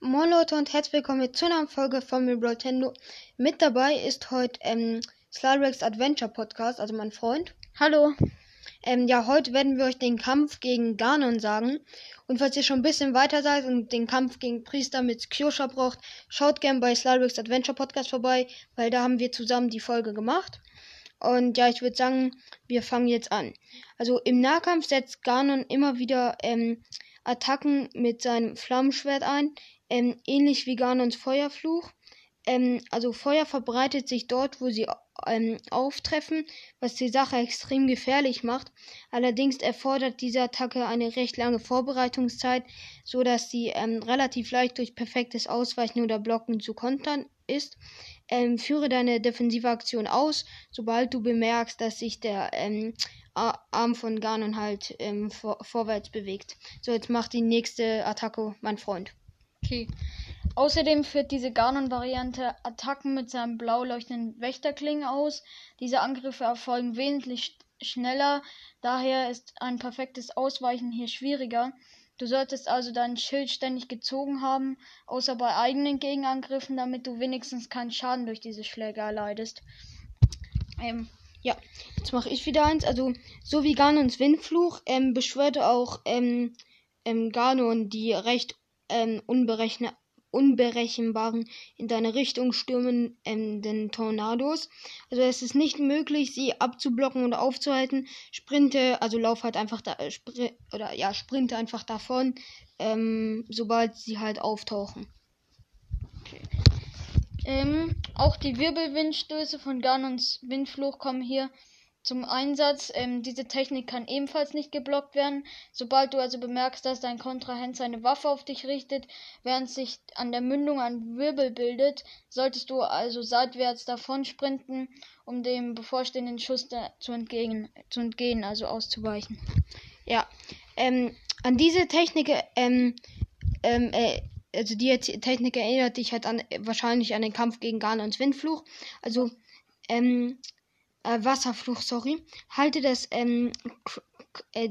Moin Leute und herzlich willkommen zu einer Folge von mir Nintendo. Mit dabei ist heute ähm, Slyrex Adventure Podcast, also mein Freund. Hallo. Ähm, ja, heute werden wir euch den Kampf gegen Ganon sagen. Und falls ihr schon ein bisschen weiter seid und den Kampf gegen Priester mit Kyosha braucht, schaut gerne bei Slyrex Adventure Podcast vorbei, weil da haben wir zusammen die Folge gemacht. Und ja, ich würde sagen, wir fangen jetzt an. Also im Nahkampf setzt Ganon immer wieder ähm, Attacken mit seinem Flammenschwert ein ähm, ähnlich wie Ganons Feuerfluch. Ähm, also Feuer verbreitet sich dort, wo sie ähm, auftreffen, was die Sache extrem gefährlich macht. Allerdings erfordert diese Attacke eine recht lange Vorbereitungszeit, so dass sie ähm, relativ leicht durch perfektes Ausweichen oder Blocken zu kontern ist. Ähm, führe deine defensive Aktion aus, sobald du bemerkst, dass sich der ähm, Arm von Ganon halt ähm, vor vorwärts bewegt. So, jetzt macht die nächste Attacke mein Freund. Okay. Außerdem führt diese Ganon-Variante Attacken mit seinem blau leuchtenden Wächterklingen aus. Diese Angriffe erfolgen wesentlich schneller, daher ist ein perfektes Ausweichen hier schwieriger. Du solltest also dein Schild ständig gezogen haben, außer bei eigenen Gegenangriffen, damit du wenigstens keinen Schaden durch diese Schläge erleidest. Ähm, ja, jetzt mache ich wieder eins. Also, so wie Ganons Windfluch ähm, beschwört auch ähm, ähm, Ganon die recht ähm, unberechenbaren, in deine Richtung stürmenden Tornados. Also es ist nicht möglich, sie abzublocken und aufzuhalten. Sprinte, also lauf halt einfach da, äh, oder ja, sprinte einfach davon, ähm, sobald sie halt auftauchen. Okay. Ähm, auch die Wirbelwindstöße von Ganons Windfluch kommen hier zum Einsatz. Ähm, diese Technik kann ebenfalls nicht geblockt werden. Sobald du also bemerkst, dass dein Kontrahent seine Waffe auf dich richtet, während sich an der Mündung ein Wirbel bildet, solltest du also seitwärts davon sprinten, um dem bevorstehenden Schuss zu, entgegen, zu entgehen, also auszuweichen. Ja, ähm, an diese Technik, ähm, ähm, äh, also die Technik erinnert dich halt an, wahrscheinlich an den Kampf gegen Ganons Windfluch. Also, ähm, äh, Wasserfluch, sorry. Halte das ähm, äh,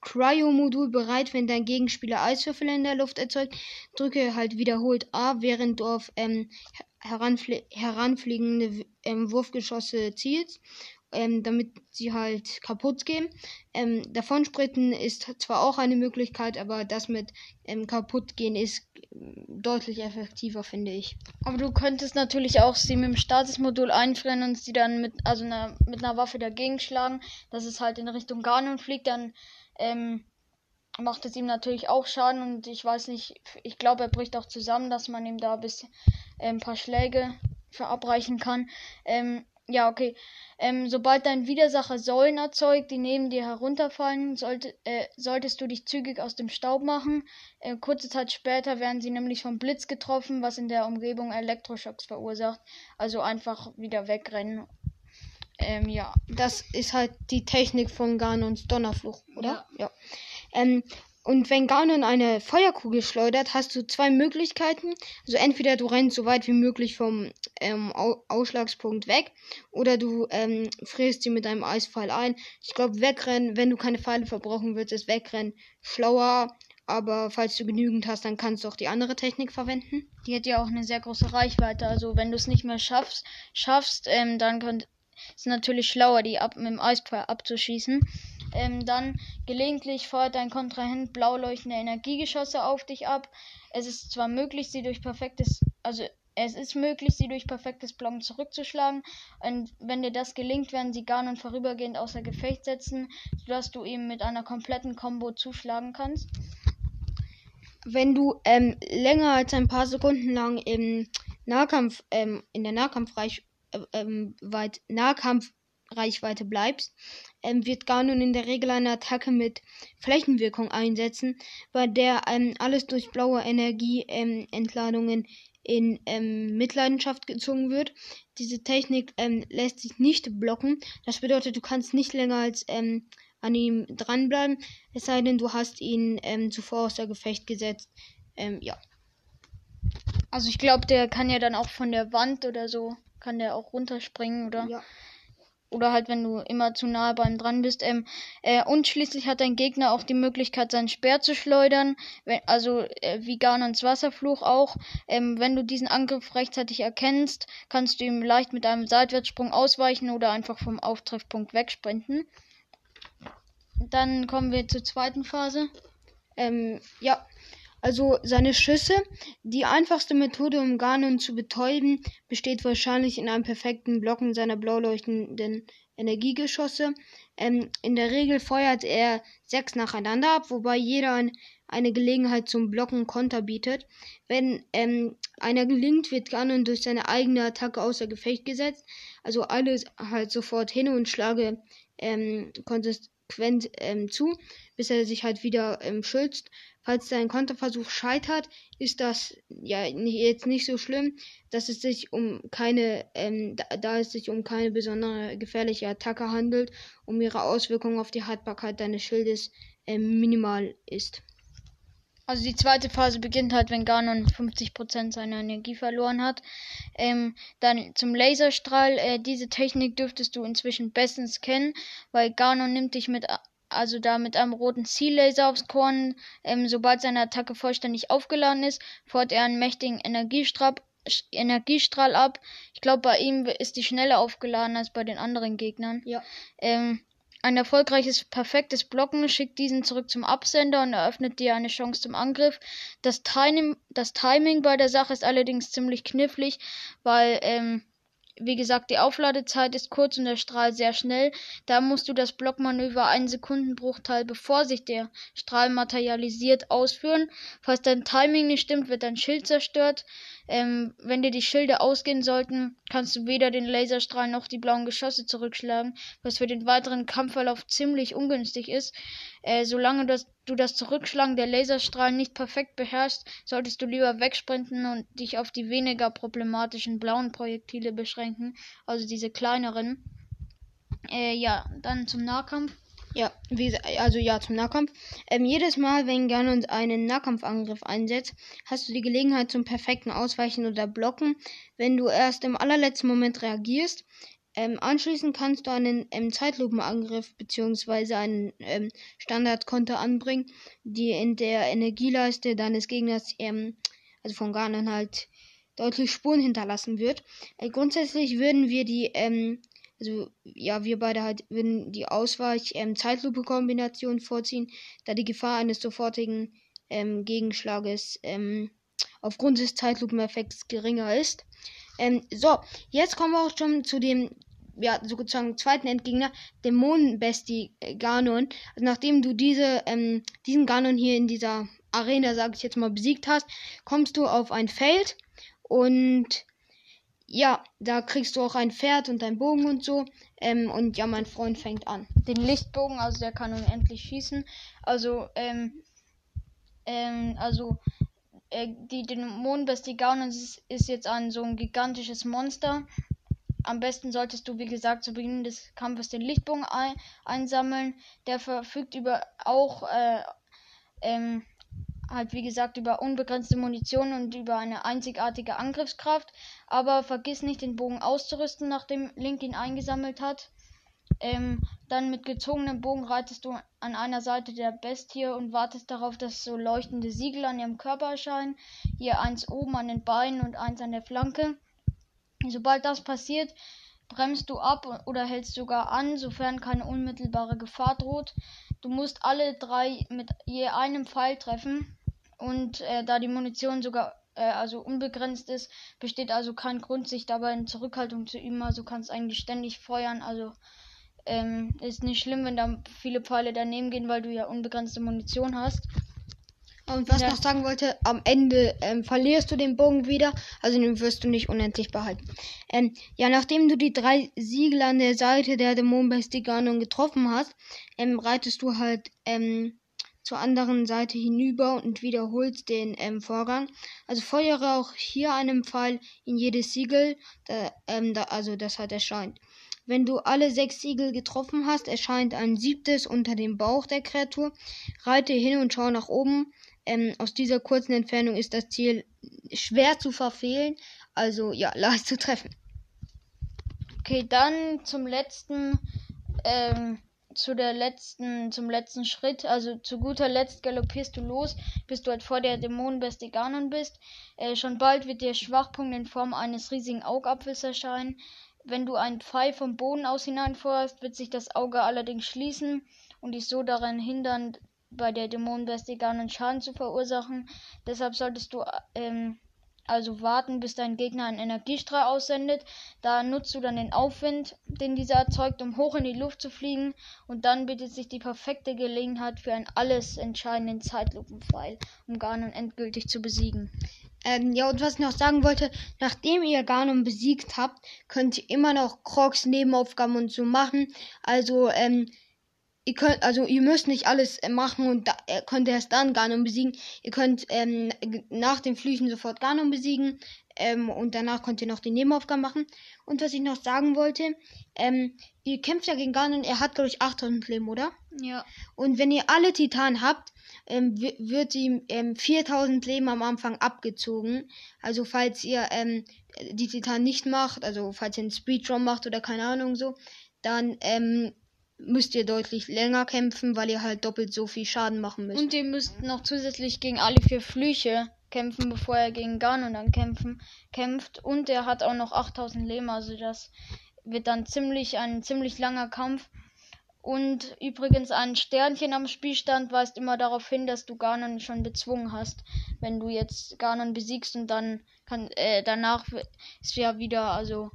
Cryo-Modul bereit, wenn dein Gegenspieler Eiswürfel in der Luft erzeugt. Drücke halt wiederholt A, während du auf ähm, heranflie heranfliegende ähm, Wurfgeschosse zielst ähm, damit sie halt kaputt gehen. Ähm, Davonsprinten ist zwar auch eine Möglichkeit, aber das mit ähm, kaputt gehen ist ähm, deutlich effektiver, finde ich. Aber du könntest natürlich auch sie mit dem Statusmodul einfrieren und sie dann mit, also einer, mit einer Waffe dagegen schlagen, dass es halt in Richtung Ganon fliegt, dann ähm, macht es ihm natürlich auch Schaden und ich weiß nicht, ich glaube, er bricht auch zusammen, dass man ihm da bis äh, ein paar Schläge verabreichen kann. Ähm, ja, okay. Ähm, sobald dein Widersacher Säulen erzeugt, die neben dir herunterfallen, sollte, äh, solltest du dich zügig aus dem Staub machen. Äh, kurze Zeit später werden sie nämlich vom Blitz getroffen, was in der Umgebung Elektroschocks verursacht. Also einfach wieder wegrennen. Ähm, ja. Das ist halt die Technik von Ganons Donnerfluch, oder? Ja. ja. Ähm, und wenn Ganon eine Feuerkugel schleudert, hast du zwei Möglichkeiten. Also entweder du rennst so weit wie möglich vom ähm, Ausschlagspunkt weg oder du ähm, frierst sie mit einem Eispfeil ein. Ich glaube, wegrennen, wenn du keine Pfeile verbrauchen willst, ist wegrennen schlauer. Aber falls du genügend hast, dann kannst du auch die andere Technik verwenden. Die hat ja auch eine sehr große Reichweite. Also wenn du es nicht mehr schaffst, schaffst, ähm, dann könnt, ist natürlich schlauer, die ab, mit dem Eispfeil abzuschießen. Ähm, dann gelegentlich feuert dein Kontrahent blau leuchtende Energiegeschosse auf dich ab. Es ist zwar möglich, sie durch perfektes, also es ist möglich, sie durch perfektes Blocken zurückzuschlagen. Und wenn dir das gelingt, werden sie gar und vorübergehend außer Gefecht setzen, sodass du ihm mit einer kompletten Combo zuschlagen kannst. Wenn du ähm, länger als ein paar Sekunden lang im Nahkampf, ähm, in der Nahkampfreich, äh, ähm, weit Nahkampfreichweite bleibst, ähm, wird Ganon in der Regel eine Attacke mit Flächenwirkung einsetzen, bei der ähm, alles durch blaue Energieentladungen ähm, in ähm, Mitleidenschaft gezogen wird. Diese Technik ähm, lässt sich nicht blocken. Das bedeutet, du kannst nicht länger als ähm, an ihm dranbleiben, es sei denn, du hast ihn zuvor außer Gefecht gesetzt. ja. Also ich glaube, der kann ja dann auch von der Wand oder so, kann der auch runterspringen, oder? Ja. Oder halt wenn du immer zu nahe beim dran bist. Ähm, äh, und schließlich hat dein Gegner auch die Möglichkeit, seinen Speer zu schleudern, wenn, also äh, wie Ganons Wasserfluch auch. Ähm, wenn du diesen Angriff rechtzeitig erkennst, kannst du ihm leicht mit einem Seitwärtssprung ausweichen oder einfach vom Auftreffpunkt wegsprinten. Dann kommen wir zur zweiten Phase. Ähm, ja, also seine Schüsse. Die einfachste Methode, um Ganon zu betäuben, besteht wahrscheinlich in einem perfekten Blocken seiner blau leuchtenden Energiegeschosse. Ähm, in der Regel feuert er sechs nacheinander ab, wobei jeder eine Gelegenheit zum Blocken Konter bietet. Wenn ähm, einer gelingt, wird Ganon durch seine eigene Attacke außer Gefecht gesetzt. Also alles halt sofort hin und schlage ähm, konsequent ähm, zu, bis er sich halt wieder ähm, schützt. Falls dein Konterversuch scheitert, ist das ja jetzt nicht so schlimm, dass es sich um keine, ähm, da, da, es sich um keine besondere gefährliche Attacke handelt, um ihre Auswirkungen auf die Haltbarkeit deines Schildes ähm, minimal ist. Also die zweite Phase beginnt halt, wenn Ganon 50% seiner Energie verloren hat. Ähm, dann zum Laserstrahl. Äh, diese Technik dürftest du inzwischen bestens kennen, weil Ganon nimmt dich mit also da mit einem roten Ziellaser aufs Korn. Ähm, sobald seine Attacke vollständig aufgeladen ist, feuert er einen mächtigen Energiestrahl, Energiestrahl ab. Ich glaube, bei ihm ist die schneller aufgeladen als bei den anderen Gegnern. Ja. Ähm, ein erfolgreiches, perfektes Blocken schickt diesen zurück zum Absender und eröffnet dir eine Chance zum Angriff. Das, Timing, das Timing bei der Sache ist allerdings ziemlich knifflig, weil ähm, wie gesagt, die Aufladezeit ist kurz und der Strahl sehr schnell. Da musst du das Blockmanöver einen Sekundenbruchteil bevor sich der Strahl materialisiert ausführen. Falls dein Timing nicht stimmt, wird dein Schild zerstört. Ähm, wenn dir die Schilde ausgehen sollten, kannst du weder den Laserstrahl noch die blauen Geschosse zurückschlagen, was für den weiteren Kampfverlauf ziemlich ungünstig ist. Äh, solange das, du das Zurückschlagen der Laserstrahlen nicht perfekt beherrschst, solltest du lieber wegsprinten und dich auf die weniger problematischen blauen Projektile beschränken, also diese kleineren. Äh, ja, dann zum Nahkampf. Ja, wie, also ja, zum Nahkampf. Ähm, jedes Mal, wenn Ganon einen Nahkampfangriff einsetzt, hast du die Gelegenheit zum perfekten Ausweichen oder Blocken, wenn du erst im allerletzten Moment reagierst. Ähm, anschließend kannst du einen ähm, Zeitlupenangriff bzw. einen ähm, Standardkonter anbringen, die in der Energieleiste deines Gegners, ähm, also von Ganon halt, deutlich Spuren hinterlassen wird. Äh, grundsätzlich würden wir die ähm, also ja, wir beide halt würden die Ausweich-Zeitlupe-Kombination ähm, vorziehen, da die Gefahr eines sofortigen ähm, Gegenschlages ähm, aufgrund des Zeitlupeneffekts geringer ist. Ähm, so, jetzt kommen wir auch schon zu dem ja, sozusagen zweiten Endgegner, Dämonenbestie äh, Ganon. Also nachdem du diese, ähm, diesen Ganon hier in dieser Arena, sag ich jetzt mal, besiegt hast, kommst du auf ein Feld und ja, da kriegst du auch ein Pferd und ein Bogen und so. Ähm, und ja, mein Freund fängt an. Den Lichtbogen, also der kann unendlich schießen. Also, ähm, ähm, also, äh, die Dämonenbestie Gaunus ist, ist jetzt ein so ein gigantisches Monster. Am besten solltest du, wie gesagt, zu Beginn des Kampfes den Lichtbogen ein einsammeln. Der verfügt über auch, äh, ähm, halt wie gesagt über unbegrenzte Munition und über eine einzigartige Angriffskraft. Aber vergiss nicht den Bogen auszurüsten, nachdem Link ihn eingesammelt hat. Ähm, dann mit gezogenem Bogen reitest du an einer Seite der Bestie und wartest darauf, dass so leuchtende Siegel an ihrem Körper erscheinen. Hier eins oben an den Beinen und eins an der Flanke. Sobald das passiert, bremst du ab oder hältst sogar an, sofern keine unmittelbare Gefahr droht. Du musst alle drei mit je einem Pfeil treffen. Und äh, da die Munition sogar äh, also unbegrenzt ist, besteht also kein Grund, sich dabei in Zurückhaltung zu üben. Also kannst eigentlich ständig feuern. Also ähm, ist nicht schlimm, wenn da viele Pfeile daneben gehen, weil du ja unbegrenzte Munition hast. Und was ja. noch sagen wollte, am Ende ähm, verlierst du den Bogen wieder, also den wirst du nicht unendlich behalten. Ähm, ja, nachdem du die drei Siegel an der Seite der Dämonenbestiganon getroffen hast, ähm, reitest du halt ähm, zur anderen Seite hinüber und wiederholst den ähm, Vorgang. Also feuere auch hier einen Pfeil in jedes Siegel, da, ähm, da, also das hat erscheint. Wenn du alle sechs Siegel getroffen hast, erscheint ein siebtes unter dem Bauch der Kreatur. Reite hin und schau nach oben. Ähm, aus dieser kurzen Entfernung ist das Ziel schwer zu verfehlen, also ja, leicht zu treffen. Okay, dann zum letzten, ähm, zu der letzten, zum letzten Schritt, also zu guter Letzt galoppierst du los, bis du halt vor der Dämonenbeste Ganon bist. Äh, schon bald wird der Schwachpunkt in Form eines riesigen Augapfels erscheinen. Wenn du einen Pfeil vom Boden aus hineinfeuerst, wird sich das Auge allerdings schließen und dich so daran hindern, bei der Dämonenbeste Ganon Schaden zu verursachen. Deshalb solltest du ähm, also warten, bis dein Gegner einen Energiestrahl aussendet. Da nutzt du dann den Aufwind, den dieser erzeugt, um hoch in die Luft zu fliegen. Und dann bietet sich die perfekte Gelegenheit für einen alles entscheidenden Zeitlupenpfeil, um Ganon endgültig zu besiegen. Ähm, ja, und was ich noch sagen wollte, nachdem ihr Ganon besiegt habt, könnt ihr immer noch Crocs Nebenaufgaben und so machen. Also, ähm, ihr könnt, also ihr müsst nicht alles äh, machen und da, äh, könnt erst dann Ganon besiegen. Ihr könnt ähm, nach den Flüchen sofort Ganon besiegen ähm, und danach könnt ihr noch die Nebenaufgaben machen. Und was ich noch sagen wollte, ähm, ihr kämpft ja gegen Ganon, er hat glaube ich 8000 Leben, oder? Ja. Und wenn ihr alle Titanen habt, ähm, wird ihm ähm, 4000 Leben am Anfang abgezogen. Also falls ihr ähm, die Titanen nicht macht, also falls ihr einen Speedrun macht oder keine Ahnung so, dann ähm, müsst ihr deutlich länger kämpfen, weil ihr halt doppelt so viel Schaden machen müsst. Und ihr müsst noch zusätzlich gegen alle vier Flüche kämpfen, bevor er gegen Ganon dann kämpfen, kämpft. Und er hat auch noch 8000 Leben, also das wird dann ziemlich ein ziemlich langer Kampf. Und übrigens ein Sternchen am Spielstand weist immer darauf hin, dass du Ganon schon bezwungen hast. Wenn du jetzt Ganon besiegst und dann kann äh, danach ist ja wieder also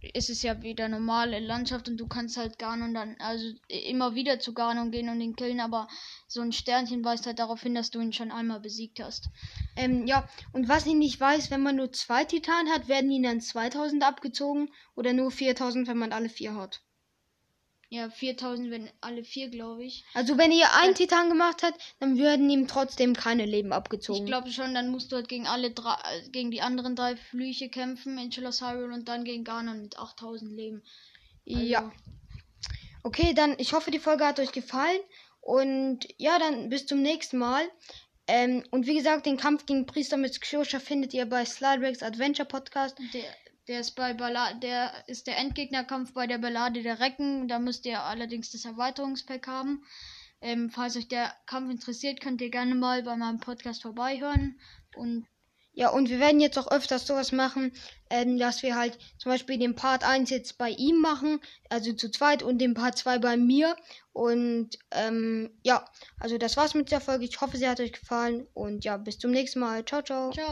ist es ja wieder normale Landschaft und du kannst halt Ganon dann, also immer wieder zu Ganon gehen und ihn killen, aber so ein Sternchen weist halt darauf hin, dass du ihn schon einmal besiegt hast. Ähm, ja, und was ich nicht weiß, wenn man nur zwei Titanen hat, werden ihnen dann 2000 abgezogen oder nur 4000, wenn man alle vier hat. Ja, 4000, wenn alle vier, glaube ich. Also wenn ihr einen ja. Titan gemacht habt, dann würden ihm trotzdem keine Leben abgezogen. Ich glaube schon, dann musst du halt gegen alle drei, äh, gegen die anderen drei Flüche kämpfen in Hyrule und dann gegen Ganon mit 8000 Leben. Also ja. Okay, dann ich hoffe, die Folge hat euch gefallen und ja, dann bis zum nächsten Mal. Ähm, und wie gesagt, den Kampf gegen Priester mit Xosha findet ihr bei Sliderex Adventure Podcast. Der der ist bei Ballade, der ist der Endgegnerkampf bei der Ballade der Recken. Da müsst ihr allerdings das Erweiterungspack haben. Ähm, falls euch der Kampf interessiert, könnt ihr gerne mal bei meinem Podcast vorbeihören. Und ja, und wir werden jetzt auch öfters sowas machen, ähm, dass wir halt zum Beispiel den Part 1 jetzt bei ihm machen, also zu zweit, und den Part 2 bei mir. Und ähm, ja, also das war's mit der Folge. Ich hoffe, sie hat euch gefallen. Und ja, bis zum nächsten Mal. Ciao, ciao. Ciao.